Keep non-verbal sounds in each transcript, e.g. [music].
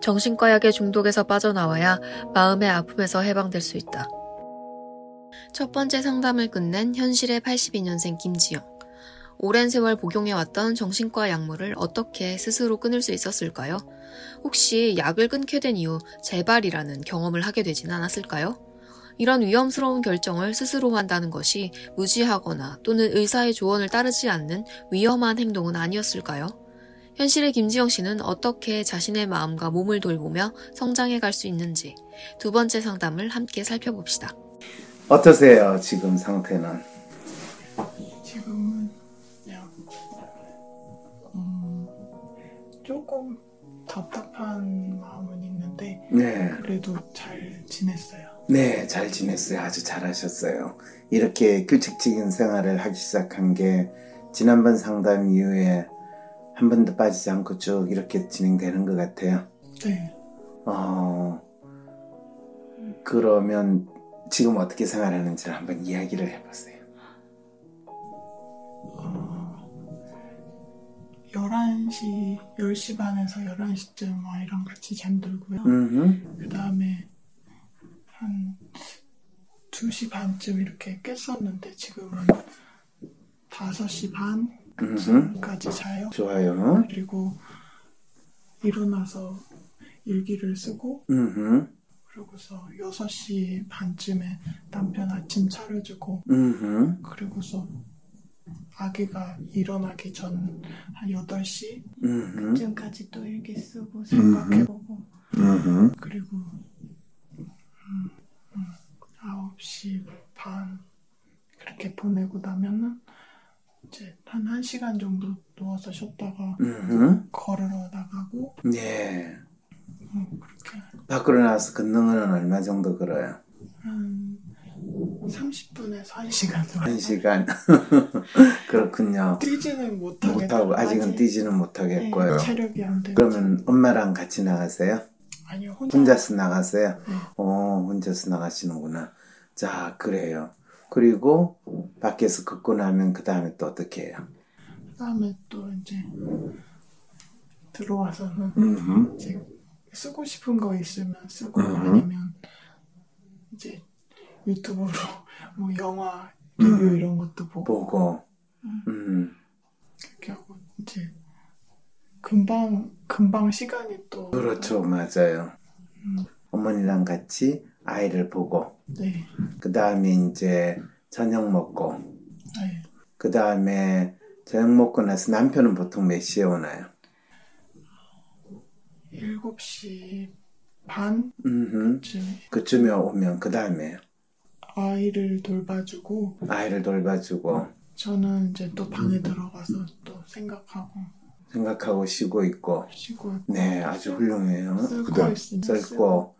정신과 약의 중독에서 빠져나와야 마음의 아픔에서 해방될 수 있다. 첫 번째 상담을 끝낸 현실의 82년생 김지영. 오랜 세월 복용해왔던 정신과 약물을 어떻게 스스로 끊을 수 있었을까요? 혹시 약을 끊게 된 이후 재발이라는 경험을 하게 되진 않았을까요? 이런 위험스러운 결정을 스스로 한다는 것이 무지하거나 또는 의사의 조언을 따르지 않는 위험한 행동은 아니었을까요? 현실의 김지영 씨는 어떻게 자신의 마음과 몸을 돌보며 성장해 갈 수 있는지 두 번째 상담을 함께 살펴봅시다. 어떠세요, 지금 상태는? 지금은 그냥 음, 조금 답답한 마음은 있는데 네. 그래도 잘 지냈어요. 네, 잘 지냈어요. 아주 잘하셨어요. 이렇게 규칙적인 생활을 하기 시작한 게 지난번 상담 이후에 한 번도 빠지지 않고 쭉 이렇게 진행되는 것 같아요. 네. 어, 그러면 지금 어떻게 생활하는지를 한번 이야기를 해보세요. 어, 11시, 10시 반에서 11시쯤 아이랑 같이 잠들고요. 음, 그 다음에 한 2시 반쯤 이렇게 깼었는데 지금은 5시 음, 반까지 자요. 좋아요. 그리고 일어나서 일기를 쓰고 음, 그러고서 6시 반쯤에 남편 아침 차려주고 음, 그리고서 아기가 일어나기 전 한 8시 음, 쯤까지 또 일기 쓰고 생각해보고. 음, 그리고 음, 음, 9시 반 그렇게 보내고 나면은 이제 한 1시간 정도 누워서 쉬었다가 음, 걸으러 나가고 네. 음, 그렇게 밖으로 나와서 걷는 거는 얼마 정도 걸어요? 한 30분에서 1시간 정도 한 시간. [laughs] 그렇군요. 뛰지는 못하겠다 못하고 아직은 뛰지는 못하겠고요. 네, 체력이 안 되고 그러면 엄마랑 같이 나가세요? 아니요 혼자 혼자 서 나가세요? 네. 어, 혼자서 나가시는구나. 자, 그래요. 그리고 밖에서 걷고 나면 그 다음에 또 어떻게 해요? 그 다음에 또 이제 들어와서는 음, 이제 쓰고 싶은 거 있으면 쓰고 음. 아니면 이제 유튜브로 [laughs] 뭐 영화 리뷰 이런 것도 보고 보고, 음, 그렇게 하고 이제 금방 금방 시간이 또 그렇죠. 맞아요. 음. 어머니랑 같이 아이를 보고, 네, 그 다음에 이제 저녁 먹고, 네. 그 다음에 저녁 먹고 나서 남편은 보통 몇 시에 오나요? 7시 반쯤 음, 그쯤에 오면 그 다음에 아이를 돌봐주고 아이를 돌봐주고 저는 이제 또 방에 들어가서 또 생각하고 생각하고 쉬고 있고. 쉬고 네 아주 훌륭해요. 그다음. 있으면 쓸고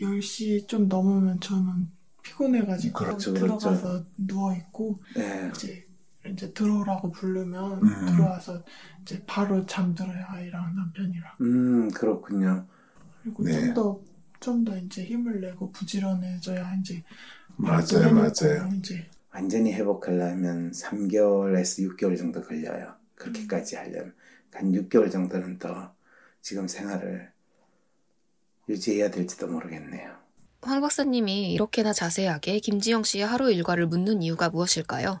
10시 좀 넘으면 저는 피곤해가지고 그렇죠, 그렇죠. 들어가서 누워있고 네 이제 이제 들어오라고 부르면 음. 들어와서 이제 바로 잠들어요 아이랑 남편이랑 음 그렇군요 그리고 네. 좀더 좀 더 이제 힘을 내고 부지런해져야 이제 맞아요, 맞아요. 이제 완전히 회복하려면 3개월에서 6개월 정도 걸려요 그렇게까지 하려면 한 6개월 정도는 더 지금 생활을 유지해야 될지도 모르겠네요 황 박사님이 이렇게나 자세하게 김지영 씨의 하루 일과를 묻는 이유가 무엇일까요?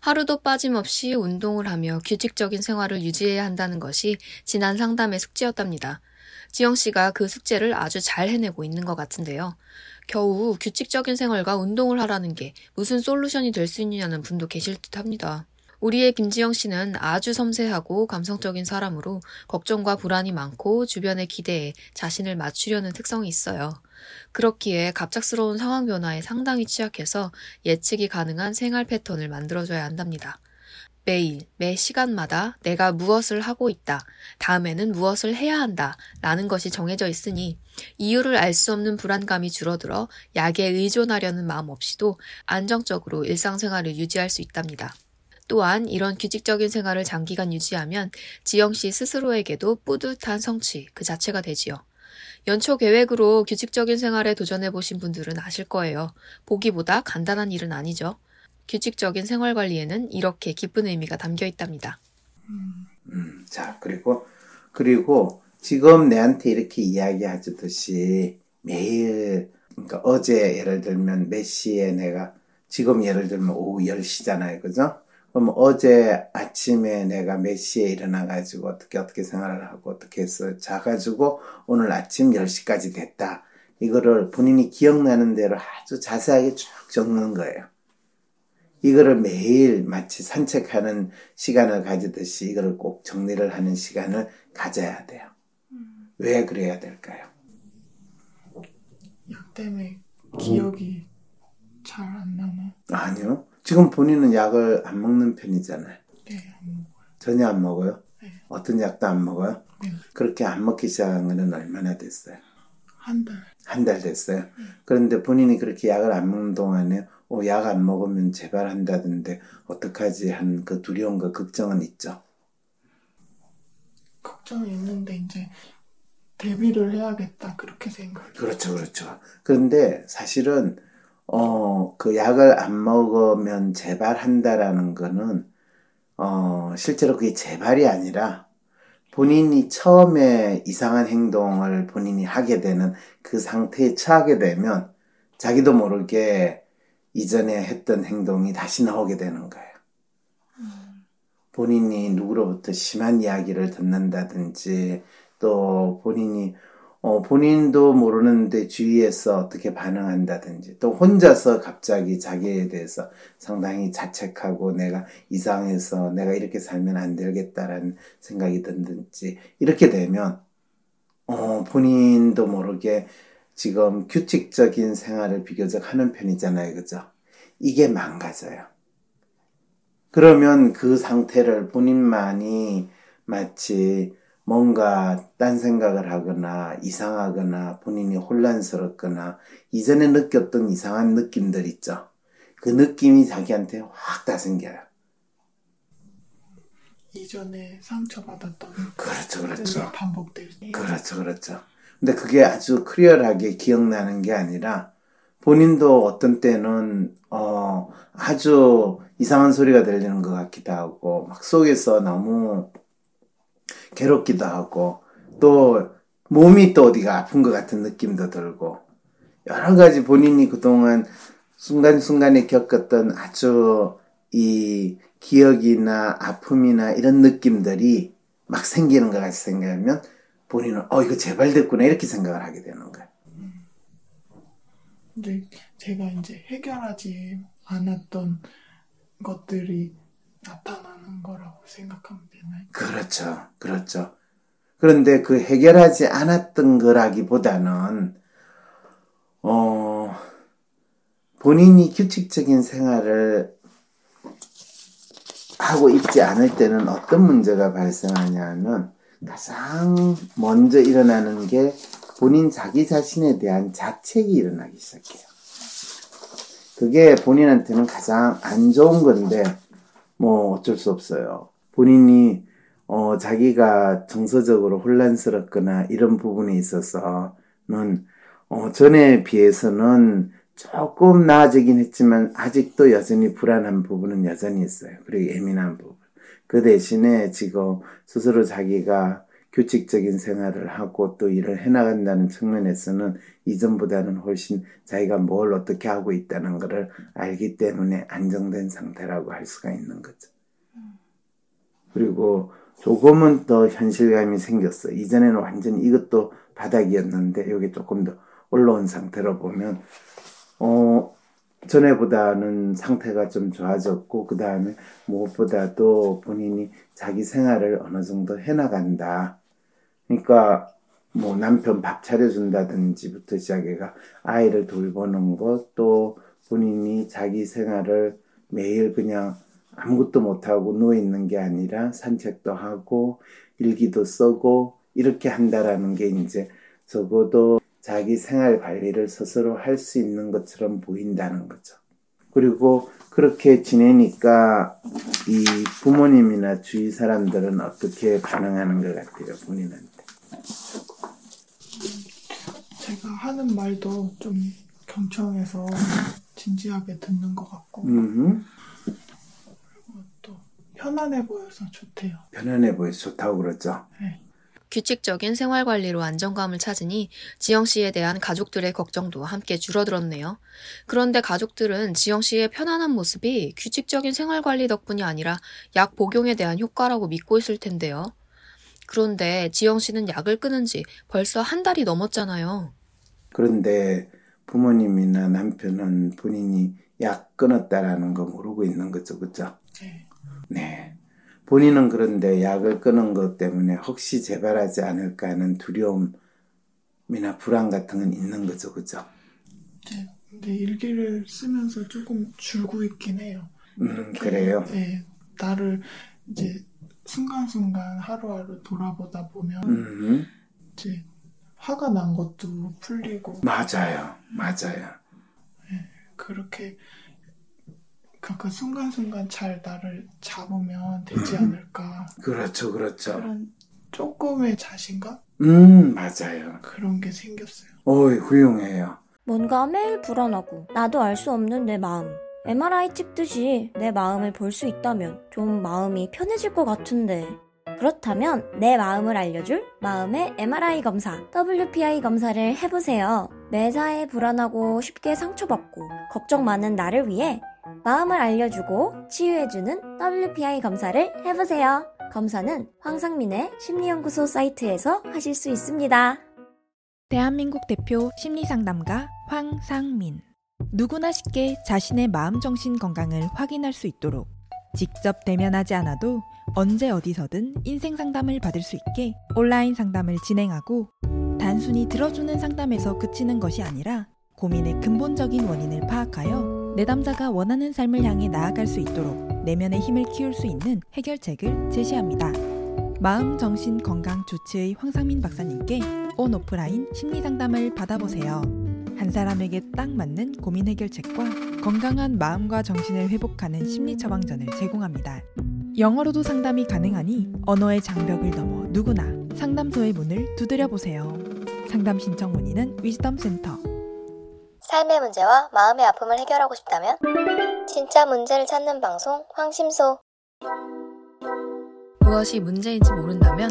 하루도 빠짐없이 운동을 하며 규칙적인 생활을 유지해야 한다는 것이 지난 상담의 숙제였답니다. 지영 씨가 그 숙제를 아주 잘 해내고 있는 것 같은데요. 겨우 규칙적인 생활과 운동을 하라는 게 무슨 솔루션이 될 수 있느냐는 분도 계실 듯 합니다. 우리의 김지영 씨는 아주 섬세하고 감성적인 사람으로 걱정과 불안이 많고 주변의 기대에 자신을 맞추려는 특성이 있어요. 그렇기에 갑작스러운 상황 변화에 상당히 취약해서 예측이 가능한 생활 패턴을 만들어줘야 한답니다. 매일, 매 시간마다 내가 무엇을 하고 있다, 다음에는 무엇을 해야 한다, 라는 것이 정해져 있으니 이유를 알 수 없는 불안감이 줄어들어 약에 의존하려는 마음 없이도 안정적으로 일상생활을 유지할 수 있답니다. 또한 이런 규칙적인 생활을 장기간 유지하면 지영 씨 스스로에게도 뿌듯한 성취 그 자체가 되지요. 연초 계획으로 규칙적인 생활에 도전해 보신 분들은 아실 거예요. 보기보다 간단한 일은 아니죠. 규칙적인 생활 관리에는 이렇게 기쁜 의미가 담겨 있답니다. 음, 자, 그리고, 그리고 지금 내한테 이렇게 이야기하듯이 매일 그러니까 어제 예를 들면 몇 시에 내가 지금 예를 들면 오후 10시잖아요. 그죠? 그럼 어제 아침에 내가 몇 시에 일어나가지고 어떻게 어떻게 생활을 하고 어떻게 해서 자가지고 오늘 아침 10시까지 됐다. 이거를 본인이 기억나는 대로 아주 자세하게 쭉 적는 거예요. 이거를 매일 마치 산책하는 시간을 가지듯이 이거를 꼭 정리를 하는 시간을 가져야 돼요. 왜 그래야 될까요? 약 때문에 기억이 잘안 나나? 아니요. 지금 본인은 약을 안 먹는 편이잖아요. 네, 안 먹어요. 전혀 안 먹어요? 네. 어떤 약도 안 먹어요? 네. 그렇게 안 먹기 시작한 거는 얼마나 됐어요? 한 달. 한 달 됐어요. 그런데 본인이 그렇게 약을 안 먹는 동안에 어, 약 안 먹으면 재발한다던데 어떡하지 한 그 두려움과 걱정은 있죠. 걱정이 있는데 이제 데뷔를 해야겠다 그렇게 생각. 그렇죠, 그렇죠. 그런데 사실은 어, 그 약을 안 먹으면 재발한다라는 거는 어, 실제로 그게 재발이 아니라 본인이 처음에 이상한 행동을 본인이 하게 되는 그 상태에 처하게 되면 자기도 모르게 이전에 했던 행동이 다시 나오게 되는 거예요. 본인이 누구로부터 심한 이야기를 듣는다든지 또 본인이 어, 본인도 모르는데 주위에서 어떻게 반응한다든지 또 혼자서 갑자기 자기에 대해서 상당히 자책하고 내가 이상해서 내가 이렇게 살면 안 되겠다라는 생각이 든든지 이렇게 되면 어, 본인도 모르게 지금 규칙적인 생활을 비교적 하는 편이잖아요. 그죠? 이게 망가져요. 그러면 그 상태를 본인만이 마치 뭔가 딴 생각을 하거나 이상하거나 본인이 혼란스럽거나 이전에 느꼈던 이상한 느낌들 있죠. 그 느낌이 자기한테 확 다 생겨요. 이전에 상처받았던 그렇죠, 그렇죠. 반복될 때. 그렇죠, 그렇죠. 근데 그게 아주 클리어하게 기억나는 게 아니라 본인도 어떤 때는 어 아주 이상한 소리가 들리는 것 같기도 하고 막 속에서 너무 괴롭기도 하고 또 몸이 또 어디가 아픈 것 같은 느낌도 들고 여러 가지 본인이 그동안 순간순간에 겪었던 아주 이 기억이나 아픔이나 이런 느낌들이 막 생기는 것 같이 생각하면 본인은 어 이거 재발됐구나 이렇게 생각을 하게 되는 거예요. 근데 제가 이제 해결하지 않았던 것들이 나타나는 거라고 생각하면 되나요? 그렇죠. 그렇죠. 그런데 그 해결하지 않았던 거라기보다는, 어, 본인이 규칙적인 생활을 하고 있지 않을 때는 어떤 문제가 발생하냐면 가장 먼저 일어나는 게 본인 자기 자신에 대한 자책이 일어나기 시작해요. 그게 본인한테는 가장 안 좋은 건데, 뭐 어쩔 수 없어요. 본인이 어 자기가 정서적으로 혼란스럽거나 이런 부분에 있어서는 어 전에 비해서는 조금 나아지긴 했지만 아직도 여전히 불안한 부분은 여전히 있어요. 그리고 예민한 부분. 그 대신에 지금 스스로 자기가 규칙적인 생활을 하고 또 일을 해나간다는 측면에서는 이전보다는 훨씬 자기가 뭘 어떻게 하고 있다는 것을 알기 때문에 안정된 상태라고 할 수가 있는 거죠. 그리고 조금은 더 현실감이 생겼어. 이전에는 완전히 이것도 바닥이었는데 여기 조금 더 올라온 상태로 보면 어 전에보다는 상태가 좀 좋아졌고 그 다음에 무엇보다도 본인이 자기 생활을 어느 정도 해나간다. 그러니까 뭐 남편 밥 차려준다든지부터 시작해가 아이를 돌보는 것 또 본인이 자기 생활을 매일 그냥 아무것도 못하고 누워 있는 게 아니라 산책도 하고 일기도 쓰고 이렇게 한다라는 게 이제 적어도 자기 생활 관리를 스스로 할 수 있는 것처럼 보인다는 거죠. 그리고 그렇게 지내니까 이 부모님이나 주위 사람들은 어떻게 반응하는 것 같아요, 본인한테? 제가 하는 말도 좀 경청해서 진지하게 듣는 것 같고 음, 또 편안해 보여서 좋대요. 편안해 보여서 좋다고 그러죠. 네. 규칙적인 생활 관리로 안정감을 찾으니 지영 씨에 대한 가족들의 걱정도 함께 줄어들었네요. 그런데 가족들은 지영 씨의 편안한 모습이 규칙적인 생활 관리 덕분이 아니라 약 복용에 대한 효과라고 믿고 있을 텐데요. 그런데 지영 씨는 약을 끊은 지 벌써 한 달이 넘었잖아요. 그런데 부모님이나 남편은 본인이 약 끊었다라는 거 모르고 있는 거죠, 그죠? 네. 네. 본인은 그런데 약을 끊은 것 때문에 혹시 재발하지 않을까 하는 두려움이나 불안 같은 건 있는 거죠, 그죠? 네. 근데 일기를 쓰면서 조금 줄고 있긴 해요. 음, 그래요. 네. 나를 이제 순간순간 하루하루 돌아보다 보면 음, 이제 화가 난 것도 풀리고 맞아요, 맞아요. 그렇게 그 순간순간 잘 나를 잡으면 되지 않을까 그렇죠, 그렇죠. 그런 조금의 자신감 음, 맞아요. 그런 게 생겼어요. 어이, 훌륭해요. 뭔가 매일 불안하고 나도 알 수 없는 내 마음. MRI 찍듯이 내 마음을 볼 수 있다면 좀 마음이 편해질 것 같은데. 그렇다면 내 마음을 알려줄 마음의 MRI 검사, WPI 검사를 해보세요. 매사에 불안하고 쉽게 상처받고 걱정 많은 나를 위해 마음을 알려주고 치유해주는 WPI 검사를 해보세요. 검사는 황상민의 심리연구소 사이트에서 하실 수 있습니다. 대한민국 대표 심리상담가 황상민. 누구나 쉽게 자신의 마음 정신 건강을 확인할 수 있도록 직접 대면하지 않아도 언제 어디서든 인생 상담을 받을 수 있게 온라인 상담을 진행하고 단순히 들어주는 상담에서 그치는 것이 아니라 고민의 근본적인 원인을 파악하여 내담자가 원하는 삶을 향해 나아갈 수 있도록 내면의 힘을 키울 수 있는 해결책을 제시합니다. 마음, 정신, 건강 주치의 황상민 박사님께 온 오프라인 심리 상담을 받아보세요. 한 사람에게 딱 맞는 고민 해결책과 건강한 마음과 정신을 회복하는 심리 처방전을 제공합니다. 영어로도 상담이 가능하니 언어의 장벽을 넘어 누구나 상담소의 문을 두드려 보세요. 상담 신청 문의는 위즈덤 센터. 삶의 문제와 마음의 아픔을 해결하고 싶다면 진짜 문제를 찾는 방송 황심소 무엇이 문제인지 모른다면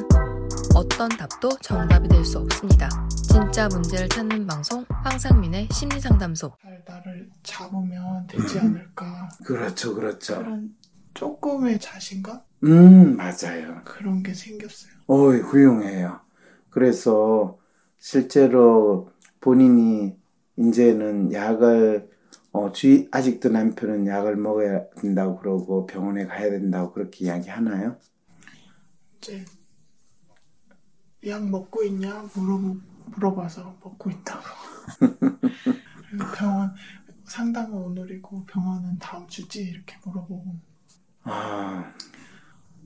어떤 답도 정답이 될 수 없습니다. 진짜 문제를 찾는 방송 황상민의 심리상담소 잘 나를 잡으면 되지 않을까 [laughs] 그렇죠, 그렇죠. 그런 조금의 자신감 음, 맞아요. 그런 게 생겼어요. 어이, 훌륭해요. 그래서 실제로 본인이 이제는 약을 어, 주의, 아직도 남편은 약을 먹어야 된다고 그러고 병원에 가야 된다고 그렇게 이야기하나요? 이제 약 먹고 있냐 물어보, 물어봐서 먹고 있다고. [laughs] 병원 상담은 오늘이고 병원은 다음 주지 이렇게 물어보고 아,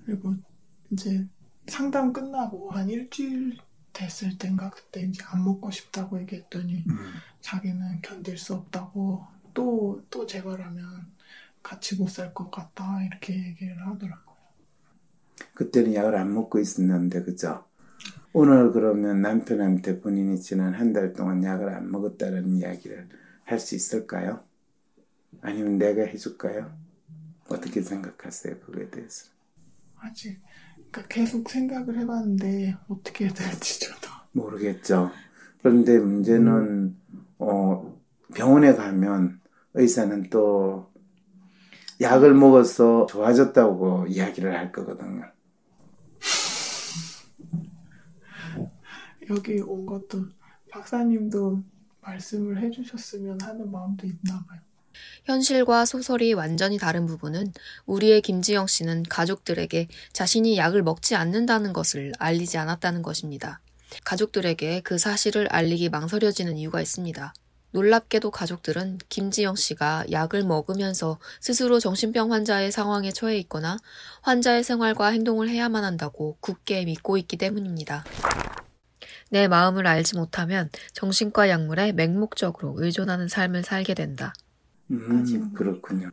그리고 이제 상담 끝나고 한 일주일 됐을 땐가 그때 이제 안 먹고 싶다고 얘기했더니 음, 자기는 견딜 수 없다고 또 또 재발하면 같이 못 살 것 같다 이렇게 얘기를 하더라고요. 그때는 약을 안 먹고 있었는데, 그죠? 오늘 그러면 남편한테 본인이 지난 한 달 동안 약을 안 먹었다는 이야기를 할 수 있을까요? 아니면 내가 해줄까요? 어떻게 생각하세요, 그거에 대해서? 아직 그러니까 계속 생각을 해봤는데 어떻게 해야 될지 저도 모르겠죠. 그런데 문제는 어, 병원에 가면 의사는 또 약을 먹어서 좋아졌다고 이야기를 할 거거든요. 여기 온 것도 박사님도 말씀을 해주셨으면 하는 마음도 있나 봐요. 현실과 소설이 완전히 다른 부분은 우리의 김지영 씨는 가족들에게 자신이 약을 먹지 않는다는 것을 알리지 않았다는 것입니다. 가족들에게 그 사실을 알리기 망설여지는 이유가 있습니다. 놀랍게도 가족들은 김지영 씨가 약을 먹으면서 스스로 정신병 환자의 상황에 처해 있거나 환자의 생활과 행동을 해야만 한다고 굳게 믿고 있기 때문입니다. 내 마음을 알지 못하면 정신과 약물에 맹목적으로 의존하는 삶을 살게 된다. 음, 그렇군요.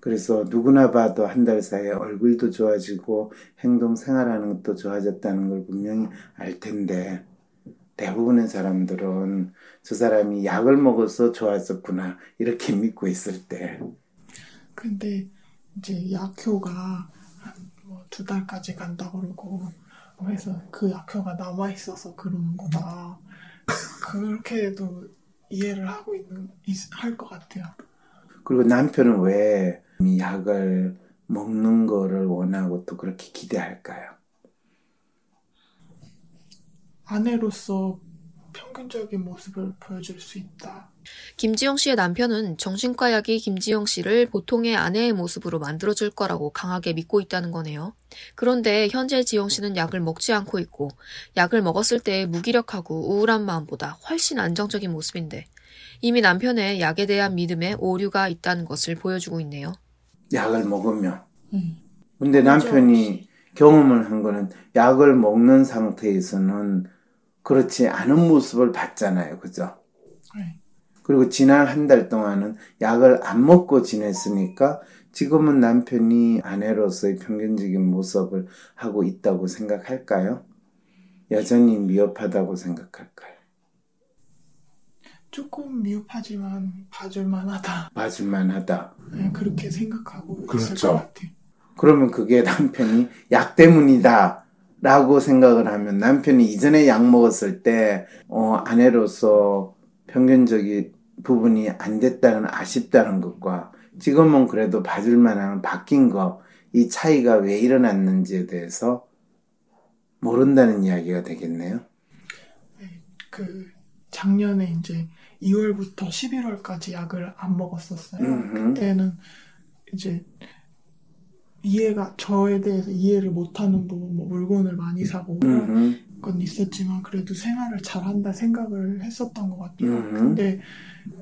그래서 누구나 봐도 한 달 사이에 얼굴도 좋아지고 행동 생활하는 것도 좋아졌다는 걸 분명히 알 텐데 대부분의 사람들은 저 사람이 약을 먹어서 좋아졌구나 이렇게 [laughs] 믿고 있을 때 근데 이제 약효가 한뭐두 달까지 간다 그러고 해서 그 약효가 남아 있어서 그러는 거다. 그렇게도 이해를 하고 있는 할 것 같아요. 그리고 남편은 왜이 약을 먹는 거를 원하고 또 그렇게 기대할까요? 아내로서 평균적인 모습을 보여줄 수 있다. 김지영 씨의 남편은 정신과 약이 김지영 씨를 보통의 아내의 모습으로 만들어줄 거라고 강하게 믿고 있다는 거네요. 그런데 현재 지영 씨는 약을 먹지 않고 있고 약을 먹었을 때의 무기력하고 우울한 마음보다 훨씬 안정적인 모습인데 이미 남편의 약에 대한 믿음에 오류가 있다는 것을 보여주고 있네요. 약을 먹으면. 음. 근데 남편이 경험을 한 거는 약을 먹는 상태에서는 그렇지 않은 모습을 봤잖아요. 그죠? 네. 그리고 지난 한 달 동안은 약을 안 먹고 지냈으니까 지금은 남편이 아내로서의 평균적인 모습을 하고 있다고 생각할까요? 여전히 미흡하다고 생각할까요? 조금 미흡하지만 봐줄만하다. 봐줄만하다. 네, 그렇게 생각하고 있을 그렇죠. 것 같아요. 그러면 그게 남편이 약 때문이다. 라고 생각을 하면 남편이 이전에 약 먹었을 때, 어, 아내로서 평균적인 부분이 안 됐다는 아쉽다는 것과 지금은 그래도 봐줄 만한 바뀐 거, 이 차이가 왜 일어났는지에 대해서 모른다는 이야기가 되겠네요. 그 작년에 이제 2월부터 11월까지 약을 안 먹었었어요. 음흠. 그때는 이제 이해가 저에 대해서 이해를 못하는 부분, 뭐 물건을 많이 사고 음흠. 건 있었지만 그래도 생활을 잘한다 생각을 했었던 것 같아요. 음흠. 근데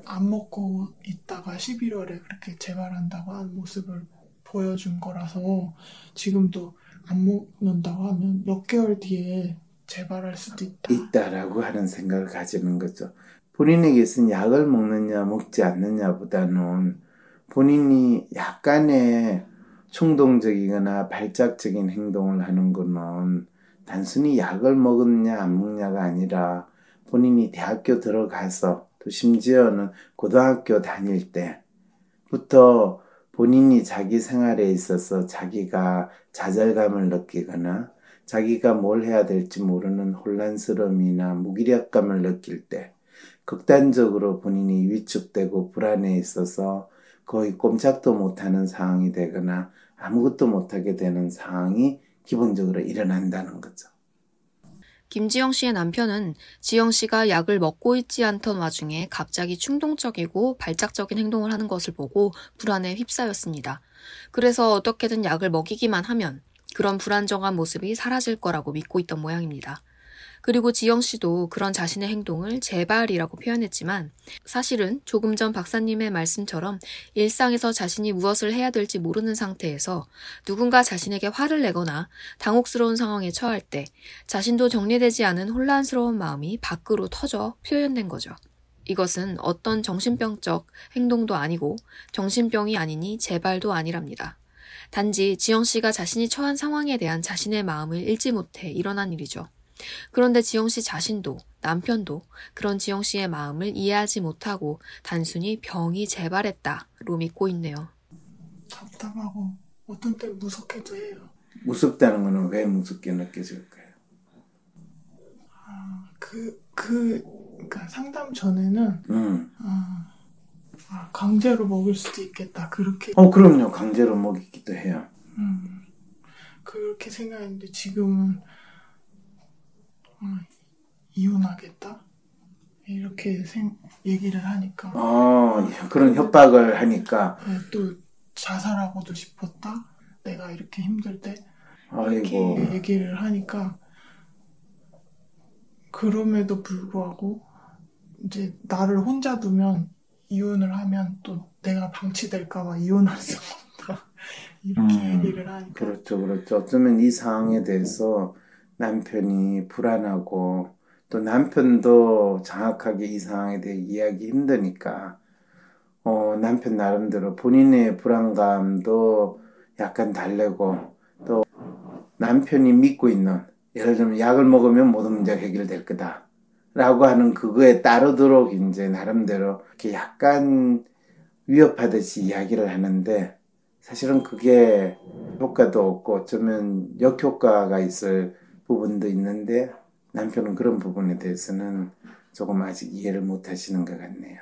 안 먹고 있다가 11월에 그렇게 재발한다고 한 모습을 보여준 거라서 지금도 안 먹는다고 하면 몇 개월 뒤에 재발할 수도 있다. 있다라고 하는 생각을 가지는 거죠. 본인에게서는 약을 먹느냐 먹지 않느냐보다는 본인이 약간의 충동적이거나 발작적인 행동을 하는 거는 단순히 약을 먹느냐 안 먹냐가 아니라 본인이 대학교 들어가서 또 심지어는 고등학교 다닐 때부터 본인이 자기 생활에 있어서 자기가 좌절감을 느끼거나 자기가 뭘 해야 될지 모르는 혼란스러움이나 무기력감을 느낄 때 극단적으로 본인이 위축되고 불안해 있어서 거의 꼼짝도 못하는 상황이 되거나 아무것도 못하게 되는 상황이 기본적으로 일어난다는 거죠. 김지영 씨의 남편은 지영 씨가 약을 먹고 있지 않던 와중에 갑자기 충동적이고 발작적인 행동을 하는 것을 보고 불안에 휩싸였습니다. 그래서 어떻게든 약을 먹이기만 하면 그런 불안정한 모습이 사라질 거라고 믿고 있던 모양입니다. 그리고 지영 씨도 그런 자신의 행동을 재발이라고 표현했지만 사실은 조금 전 박사님의 말씀처럼 일상에서 자신이 무엇을 해야 될지 모르는 상태에서 누군가 자신에게 화를 내거나 당혹스러운 상황에 처할 때 자신도 정리되지 않은 혼란스러운 마음이 밖으로 터져 표현된 거죠. 이것은 어떤 정신병적 행동도 아니고 정신병이 아니니 재발도 아니랍니다. 단지 지영 씨가 자신이 처한 상황에 대한 자신의 마음을 읽지 못해 일어난 일이죠. 그런데 지영 씨 자신도 남편도 그런 지영 씨의 마음을 이해하지 못하고 단순히 병이 재발했다로 믿고 있네요. 답답하고 어떤 때 무섭기도 해요. 무섭다는 거는 왜 무섭게 느껴질까요? 그, 그, 그러니까 상담 전에는 음. 아, 아, 강제로 먹을 수도 있겠다. 그렇게 어, 그럼요. 강제로 먹이기도 해요. 음, 그렇게 생각했는데 지금은 아, 이혼하겠다 이렇게 생, 얘기를 하니까 어, 그런 협박을 하니까, 네, 또 자살하고도 싶었다. 내가 이렇게 힘들 때 아이고, 이렇게 얘기를 하니까 그럼에도 불구하고 이제 나를 혼자 두면 이혼을 하면 또 내가 방치될까봐 이혼할 수가 없다. [laughs] 이렇게 음, 얘기를 하니까 그렇죠, 그렇죠. 어쩌면 이 상황에 대해서 남편이 불안하고, 또 남편도 정확하게 이 상황에 대해 이해하기 힘드니까, 어, 남편 나름대로 본인의 불안감도 약간 달래고, 또 남편이 믿고 있는, 예를 들면 약을 먹으면 모든 문제가 해결될 거다. 라고 하는 그거에 따르도록 이제 나름대로 이렇게 약간 위협하듯이 이야기를 하는데, 사실은 그게 효과도 없고 어쩌면 역효과가 있을 부분도 있는데 남편은 그런 부분에 대해서는 조금 아직 이해를 못 하시는 것 같네요.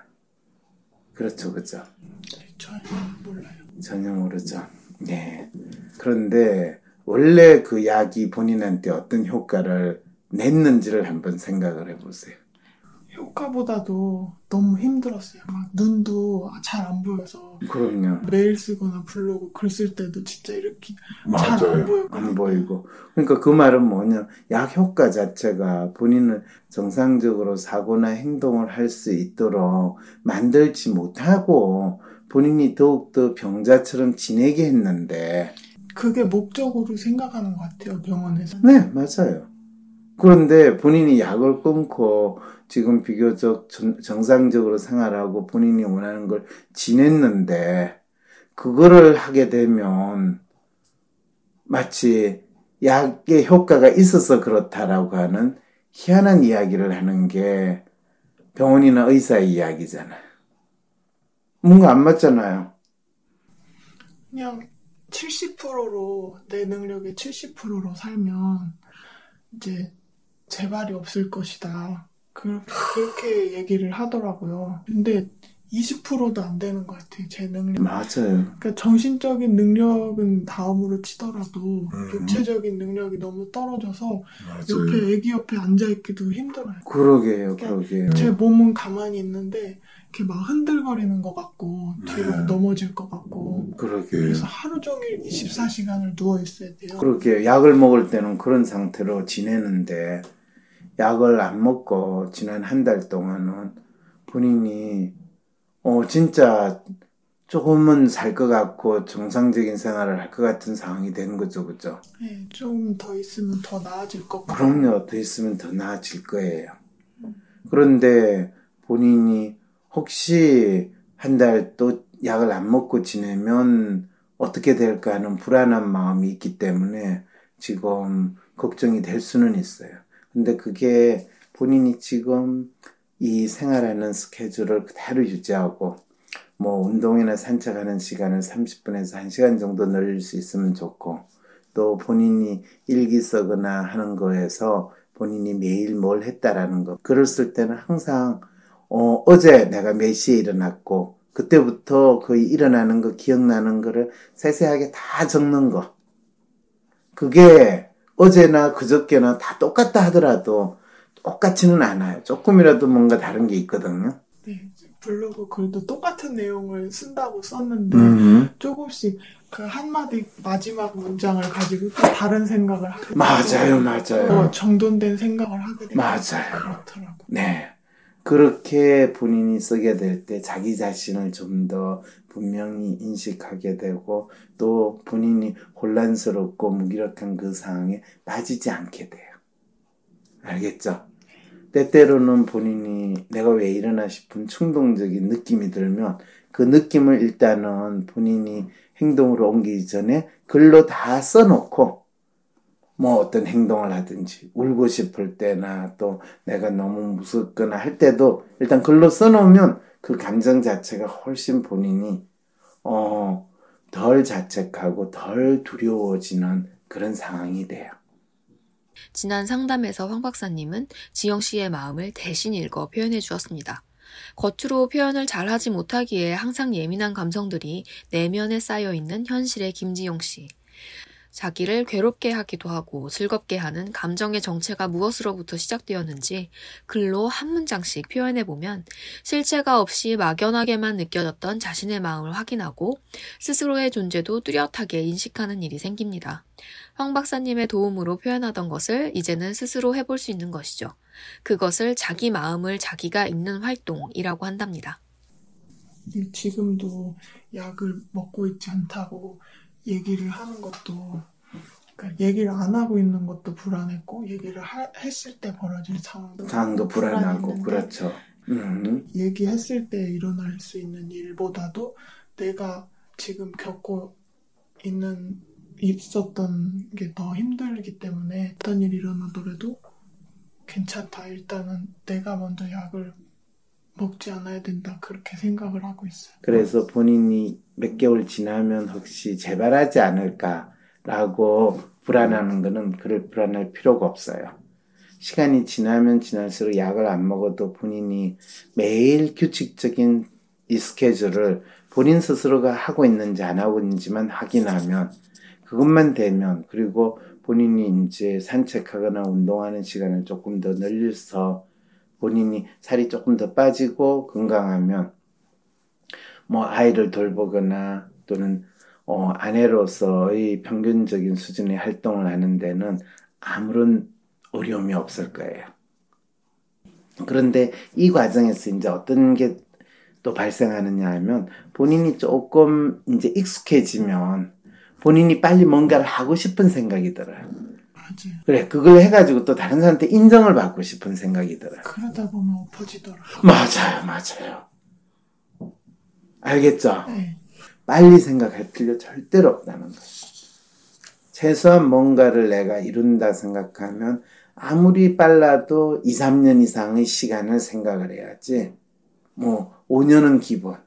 그렇죠, 그죠? 전혀 몰라요. 전혀 모르죠. 네. 그런데 원래 그 약이 본인한테 어떤 효과를 냈는지를 한번 생각을 해보세요. 효과보다도 너무 힘들었어요. 막 눈도 잘 안 보여서 그럼요. 메일 쓰거나 블로그 글 쓸 때도 진짜 이렇게 잘 안. 보였거든요. 안 보이고. 그러니까 그 말은 뭐냐. 약 효과 자체가 본인을 정상적으로 사고나 행동을 할 수 있도록 만들지 못하고 본인이 더욱더 병자처럼 지내게 했는데, 그게 목적으로 생각하는 것 같아요. 병원에서. 네, 맞아요. 그런데 본인이 약을 끊고 지금 비교적 전- 정상적으로 생활하고 본인이 원하는 걸 지냈는데, 그거를 하게 되면 마치 약의 효과가 있어서 그렇다라고 하는 희한한 이야기를 하는 게 병원이나 의사의 이야기잖아요. 뭔가 안 맞잖아요. 그냥 70%로 내 능력의 70%로 살면 이제 재발이 없을 것이다. 그, 그렇게 얘기를 하더라고요. 근데 20%도 안 되는 것 같아요. 제 능력. 맞아요. 그러니까 정신적인 능력은 다음으로 치더라도 음. 육체적인 능력이 너무 떨어져서 맞아요. 옆에 애기 옆에 앉아 있기도 힘들어요. 그러게요, 그러게요. 제 몸은 가만히 있는데 이렇게 막 흔들거리는 것 같고 뒤로 네. 넘어질 것 같고 그러게요. 그래서 하루 종일 24시간을 누워 있어야 돼요. 그렇게 약을 먹을 때는 그런 상태로 지내는데 약을 안 먹고 지난 한 달 동안은 본인이 어 진짜 조금은 살 것 같고 정상적인 생활을 할 것 같은 상황이 된 거죠, 그죠? 네, 좀더 있으면 더 나아질 것 같아요. 그럼요, 더 있으면 더 나아질 거예요. 그런데 본인이 혹시 한 달 또 약을 안 먹고 지내면 어떻게 될까 하는 불안한 마음이 있기 때문에 지금 걱정이 될 수는 있어요. 근데 그게 본인이 지금 이 생활하는 스케줄을 그대로 유지하고 뭐 운동이나 산책하는 시간을 30분에서 1시간 정도 늘릴 수 있으면 좋고 또 본인이 일기 쓰거나 하는 거에서 본인이 매일 뭘 했다라는 거. 쓸 때는 항상 어, 어제 내가 몇 시에 일어났고 그때부터 거의 일어나는 거 기억나는 거를 세세하게 다 적는 거. 그게 어제나 그저께나 다 똑같다 하더라도 똑같지는 않아요. 조금이라도 뭔가 다른 게 있거든요. 네, 블로그 글도 똑같은 내용을 쓴다고 썼는데 음. 조금씩 그 한마디 마지막 문장을 가지고 또 다른 생각을 하게 되고 맞아요, 맞아요. 어, 정돈된 생각을 하게 되고 맞아요. 그렇더라고. 네. 그렇게 본인이 쓰게 될 때 자기 자신을 좀 더 분명히 인식하게 되고 또 본인이 혼란스럽고 무기력한 그 상황에 빠지지 않게 돼요. 알겠죠? 때때로는 본인이 내가 왜 이러나 싶은 충동적인 느낌이 들면 그 느낌을 일단은 본인이 행동으로 옮기기 전에 글로 다 써놓고 뭐 어떤 행동을 하든지 울고 싶을 때나 또 내가 너무 무섭거나 할 때도 일단 글로 써놓으면 그 감정 자체가 훨씬 본인이 어, 덜 자책하고 덜 두려워지는 그런 상황이 돼요. 지난 상담에서 황 박사님은 지영 씨의 마음을 대신 읽어 표현해 주었습니다. 겉으로 표현을 잘 하지 못하기에 항상 예민한 감성들이 내면에 쌓여 있는 현실의 김지영 씨. 자기를 괴롭게 하기도 하고 즐겁게 하는 감정의 정체가 무엇으로부터 시작되었는지 글로 한 문장씩 표현해 보면 실체가 없이 막연하게만 느껴졌던 자신의 마음을 확인하고 스스로의 존재도 뚜렷하게 인식하는 일이 생깁니다. 황 박사님의 도움으로 표현하던 것을 이제는 스스로 해볼 수 있는 것이죠. 그것을 자기 마음을 자기가 읽는 활동이라고 한답니다. 지금도 약을 먹고 있지 않다고 얘기를 하는 것도 그러니까 얘기를 안 하고 있는 것도 불안했고 얘기를 하- 했을 때 벌어질 상황도 상황도 불안하고 그렇죠. 음, 얘기했을 때 일어날 수 있는 일보다도 내가 지금 겪고 있는 있었던 게 더 힘들기 때문에 어떤 일이 일어나더라도 괜찮다. 일단은 내가 먼저 약을 먹지 않아야 된다. 그렇게 생각을 하고 있어요. 그래서 본인이 몇 개월 지나면 혹시 재발하지 않을까라고 불안하는 거는 그럴 불안할 필요가 없어요. 시간이 지나면 지날수록 약을 안 먹어도 본인이 매일 규칙적인 이 스케줄을 본인 스스로가 하고 있는지 안 하고 있는지만 확인하면 그것만 되면 그리고 본인이 이제 산책하거나 운동하는 시간을 조금 더 늘려서 본인이 살이 조금 더 빠지고 건강하면 뭐 아이를 돌보거나 또는 어, 아내로서의 평균적인 수준의 활동을 하는 데는 아무런 어려움이 없을 거예요. 그런데 이 과정에서 이제 어떤 게 또 발생하느냐 하면 본인이 조금 이제 익숙해지면 본인이 빨리 뭔가를 하고 싶은 생각이 들어요. 맞아요. 그래, 그걸 해가지고 또 다른 사람한테 인정을 받고 싶은 생각이 들어요. 그러다 보면 엎어지더라고요. 맞아요, 맞아요. 알겠죠? 네. 빨리 생각할 필요 절대로 없다는 거예요. 최소한 뭔가를 내가 이룬다 생각하면 아무리 빨라도 2, 3년 이상의 시간을 생각을 해야지. 뭐 5년은 기본.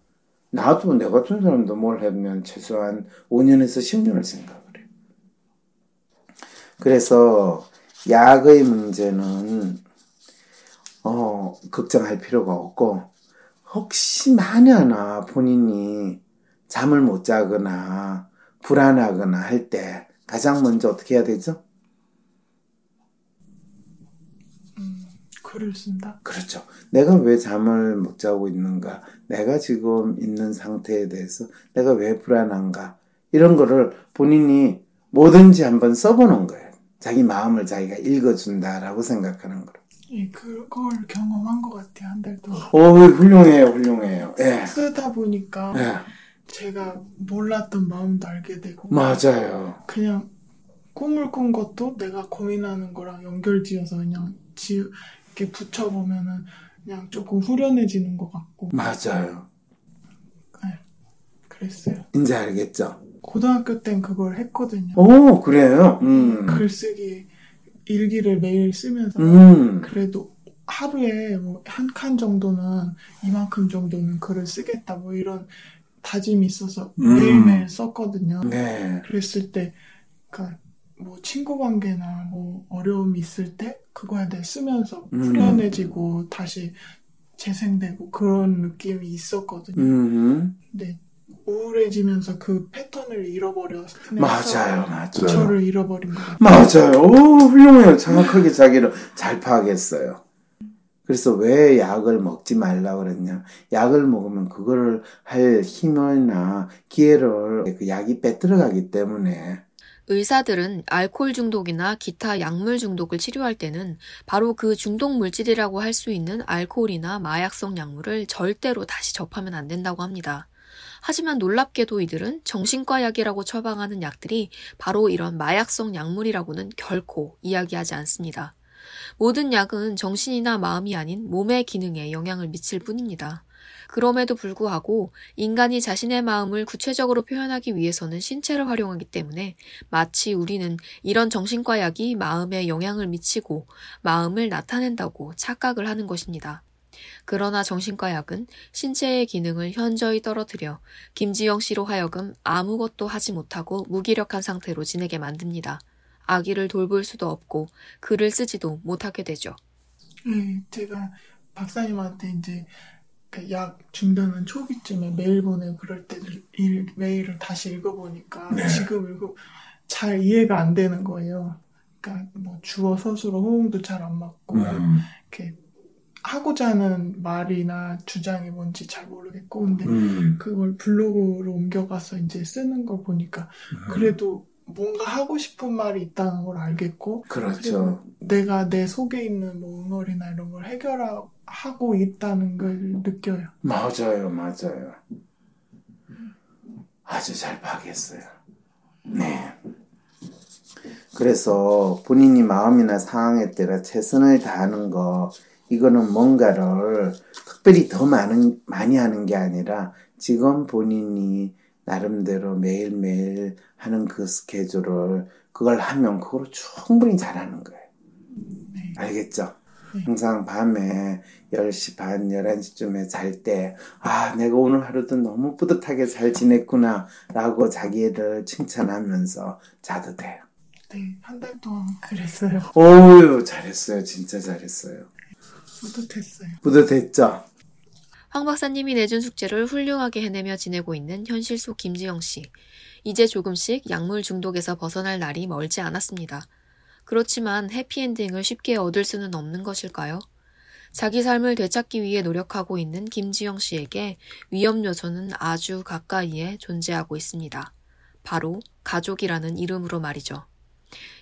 나도 내 같은 사람도 뭘 하면 최소한 5년에서 10년을 생각을. 그래서 약의 문제는 어, 걱정할 필요가 없고 혹시 만약나 본인이 잠을 못 자거나 불안하거나 할 때 가장 먼저 어떻게 해야 되죠? 음, 글을 쓴다. 그렇죠. 내가 왜 잠을 못 자고 있는가? 내가 지금 있는 상태에 대해서 내가 왜 불안한가? 이런 거를 본인이 뭐든지 한번 써보는 거예요. 자기 마음을 자기가 읽어준다라고 생각하는 거로. 예, 그걸 경험한 것 같아요, 한 달 동안. 오, 훌륭해요, 훌륭해요. 예. 쓰다 보니까 예. 제가 몰랐던 마음도 알게 되고 맞아요. 그냥 꿈을 꾼 것도 내가 고민하는 거랑 연결지어서 그냥 지 이렇게 붙여보면은 그냥 조금 후련해지는 것 같고 맞아요. 그랬어요. 이제 알겠죠? 고등학교 땐 그걸 했거든요. 오, 그래요? 음. 글쓰기 일기를 매일 쓰면서 음. 그래도 하루에 뭐 한 칸 정도는 이만큼 정도는 글을 쓰겠다 뭐 이런 다짐이 있어서 음. 매일매일 썼거든요. 네. 그랬을 때, 그니까, 뭐, 친구 관계나 뭐, 어려움이 있을 때, 그거에 대해 쓰면서 음. 후련해지고, 다시 재생되고, 그런 느낌이 있었거든요. 음. 근데, 우울해지면서 그 패턴을 잃어버려서, 맞아요, 맞아요. 저를 잃어버린 것 같아요. 맞아요. 오, 훌륭해요. 정확하게 자기를 잘 파악했어요. 그래서 왜 약을 먹지 말라고 그랬냐. 약을 먹으면 그거를 할 힘이나 기회를 그 약이 빼들어가기 때문에. 의사들은 알코올 중독이나 기타 약물 중독을 치료할 때는 바로 그 중독 물질이라고 할 수 있는 알코올이나 마약성 약물을 절대로 다시 접하면 안 된다고 합니다. 하지만 놀랍게도 이들은 정신과 약이라고 처방하는 약들이 바로 이런 마약성 약물이라고는 결코 이야기하지 않습니다. 모든 약은 정신이나 마음이 아닌 몸의 기능에 영향을 미칠 뿐입니다. 그럼에도 불구하고 인간이 자신의 마음을 구체적으로 표현하기 위해서는 신체를 활용하기 때문에 마치 우리는 이런 정신과 약이 마음에 영향을 미치고 마음을 나타낸다고 착각을 하는 것입니다. 그러나 정신과 약은 신체의 기능을 현저히 떨어뜨려 김지영 씨로 하여금 아무것도 하지 못하고 무기력한 상태로 지내게 만듭니다. 아기를 돌볼 수도 없고 글을 쓰지도 못하게 되죠. 네, 제가 박사님한테 이제 그약 중단한 초기쯤에 메일 보내고 그럴 때 일, 메일을 다시 읽어보니까 네. 지금 읽어 잘 이해가 안 되는 거예요. 그러니까 뭐 주어 서술어 호응도 잘 안 맞고 음. 이렇게 하고자 하는 말이나 주장이 뭔지 잘 모르겠고 근데 음. 그걸 블로그로 옮겨가서 이제 쓰는 걸 보니까 그래도 뭔가 하고 싶은 말이 있다는 걸 알겠고 그렇죠. 내가 내 속에 있는 뭐 응어리나 이런 걸 해결하고 있다는 걸 느껴요. 맞아요, 맞아요. 아주 잘 파악했어요. 네. 그래서 본인이 마음이나 상황에 따라 최선을 다하는 거, 이거는 뭔가를 특별히 더 많은, 많이 하는 게 아니라 지금 본인이 나름대로 매일매일 하는 그 스케줄을 그걸 하면 그걸 충분히 잘하는 거예요. 네. 알겠죠? 네. 항상 밤에 10시 반, 11시쯤에 잘 때, 아, 내가 오늘 하루도 너무 뿌듯하게 잘 지냈구나, 라고 자기를 칭찬하면서 자도 돼요. 네, 한 달 동안 그랬어요. 어유 잘했어요. 진짜 잘했어요. 뿌듯했어요. 뿌듯했죠? 황 박사님이 내준 숙제를 훌륭하게 해내며 지내고 있는 현실 속 김지영 씨. 이제 조금씩 약물 중독에서 벗어날 날이 멀지 않았습니다. 그렇지만 해피엔딩을 쉽게 얻을 수는 없는 것일까요? 자기 삶을 되찾기 위해 노력하고 있는 김지영 씨에게 위험 요소는 아주 가까이에 존재하고 있습니다. 바로 가족이라는 이름으로 말이죠.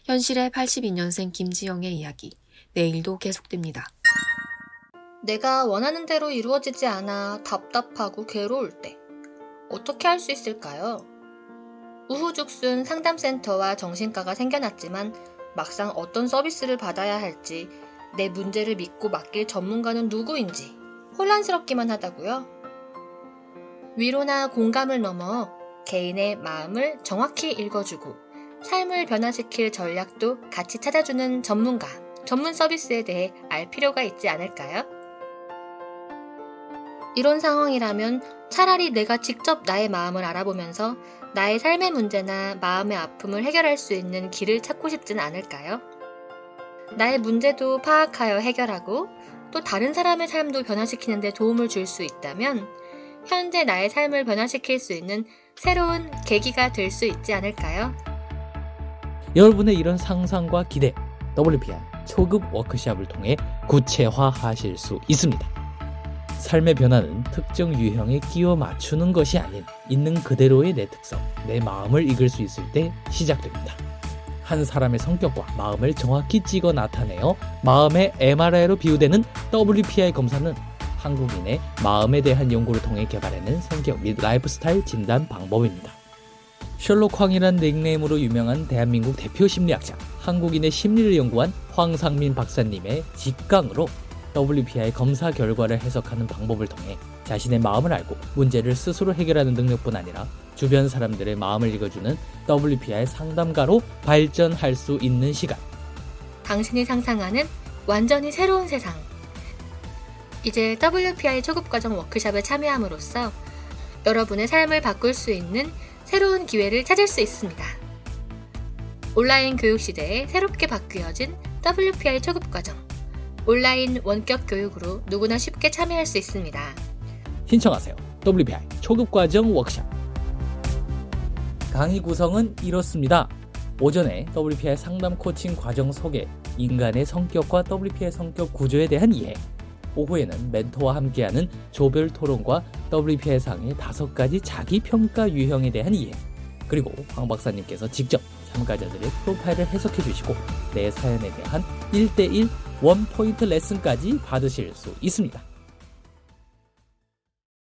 현실의 82년생 김지영의 이야기. 내일도 계속됩니다. 내가 원하는 대로 이루어지지 않아 답답하고 괴로울 때 어떻게 할 수 있을까요? 우후죽순 상담센터와 정신과가 생겨났지만 막상 어떤 서비스를 받아야 할지 내 문제를 믿고 맡길 전문가는 누구인지 혼란스럽기만 하다고요? 위로나 공감을 넘어 개인의 마음을 정확히 읽어주고 삶을 변화시킬 전략도 같이 찾아주는 전문가, 전문 서비스에 대해 알 필요가 있지 않을까요? 이런 상황이라면 차라리 내가 직접 나의 마음을 알아보면서 나의 삶의 문제나 마음의 아픔을 해결할 수 있는 길을 찾고 싶진 않을까요? 나의 문제도 파악하여 해결하고 또 다른 사람의 삶도 변화시키는 데 도움을 줄 수 있다면 현재 나의 삶을 변화시킬 수 있는 새로운 계기가 될 수 있지 않을까요? 여러분의 이런 상상과 기대 WPR 초급 워크샵을 통해 구체화하실 수 있습니다. 삶의 변화는 특정 유형에 끼워 맞추는 것이 아닌 있는 그대로의 내 특성, 내 마음을 읽을 수 있을 때 시작됩니다. 한 사람의 성격과 마음을 정확히 찍어 나타내어 마음의 MRI로 비유되는 WPI 검사는 한국인의 마음에 대한 연구를 통해 개발해낸 성격 및 라이프스타일 진단 방법입니다. 셜록 황이란 닉네임으로 유명한 대한민국 대표 심리학자, 한국인의 심리를 연구한 황상민 박사님의 직강으로 WPI 검사 결과를 해석하는 방법을 통해 자신의 마음을 알고 문제를 스스로 해결하는 능력뿐 아니라 주변 사람들의 마음을 읽어주는 WPI 상담가로 발전할 수 있는 시간. 당신이 상상하는 완전히 새로운 세상. 이제 WPI 초급 과정 워크샵에 참여함으로써 여러분의 삶을 바꿀 수 있는 새로운 기회를 찾을 수 있습니다. 온라인 교육 시대에 새롭게 바뀌어진 WPI 초급 과정. 온라인 원격 교육으로 누구나 쉽게 참여할 수 있습니다. 신청하세요. WPI 초급 과정 워크샵. 강의 구성은 이렇습니다. 오전에 WPI 상담 코칭 과정 소개, 인간의 성격과 WPI 성격 구조에 대한 이해. 오후에는 멘토와 함께하는 조별 토론과 WPI 상의 다섯 가지 자기 평가 유형에 대한 이해. 그리고 황 박사님께서 직접 참가자들의 프로파일을 해석해 주시고 내 사연에 대한 1대1 원포인트 레슨까지 받으실 수 있습니다.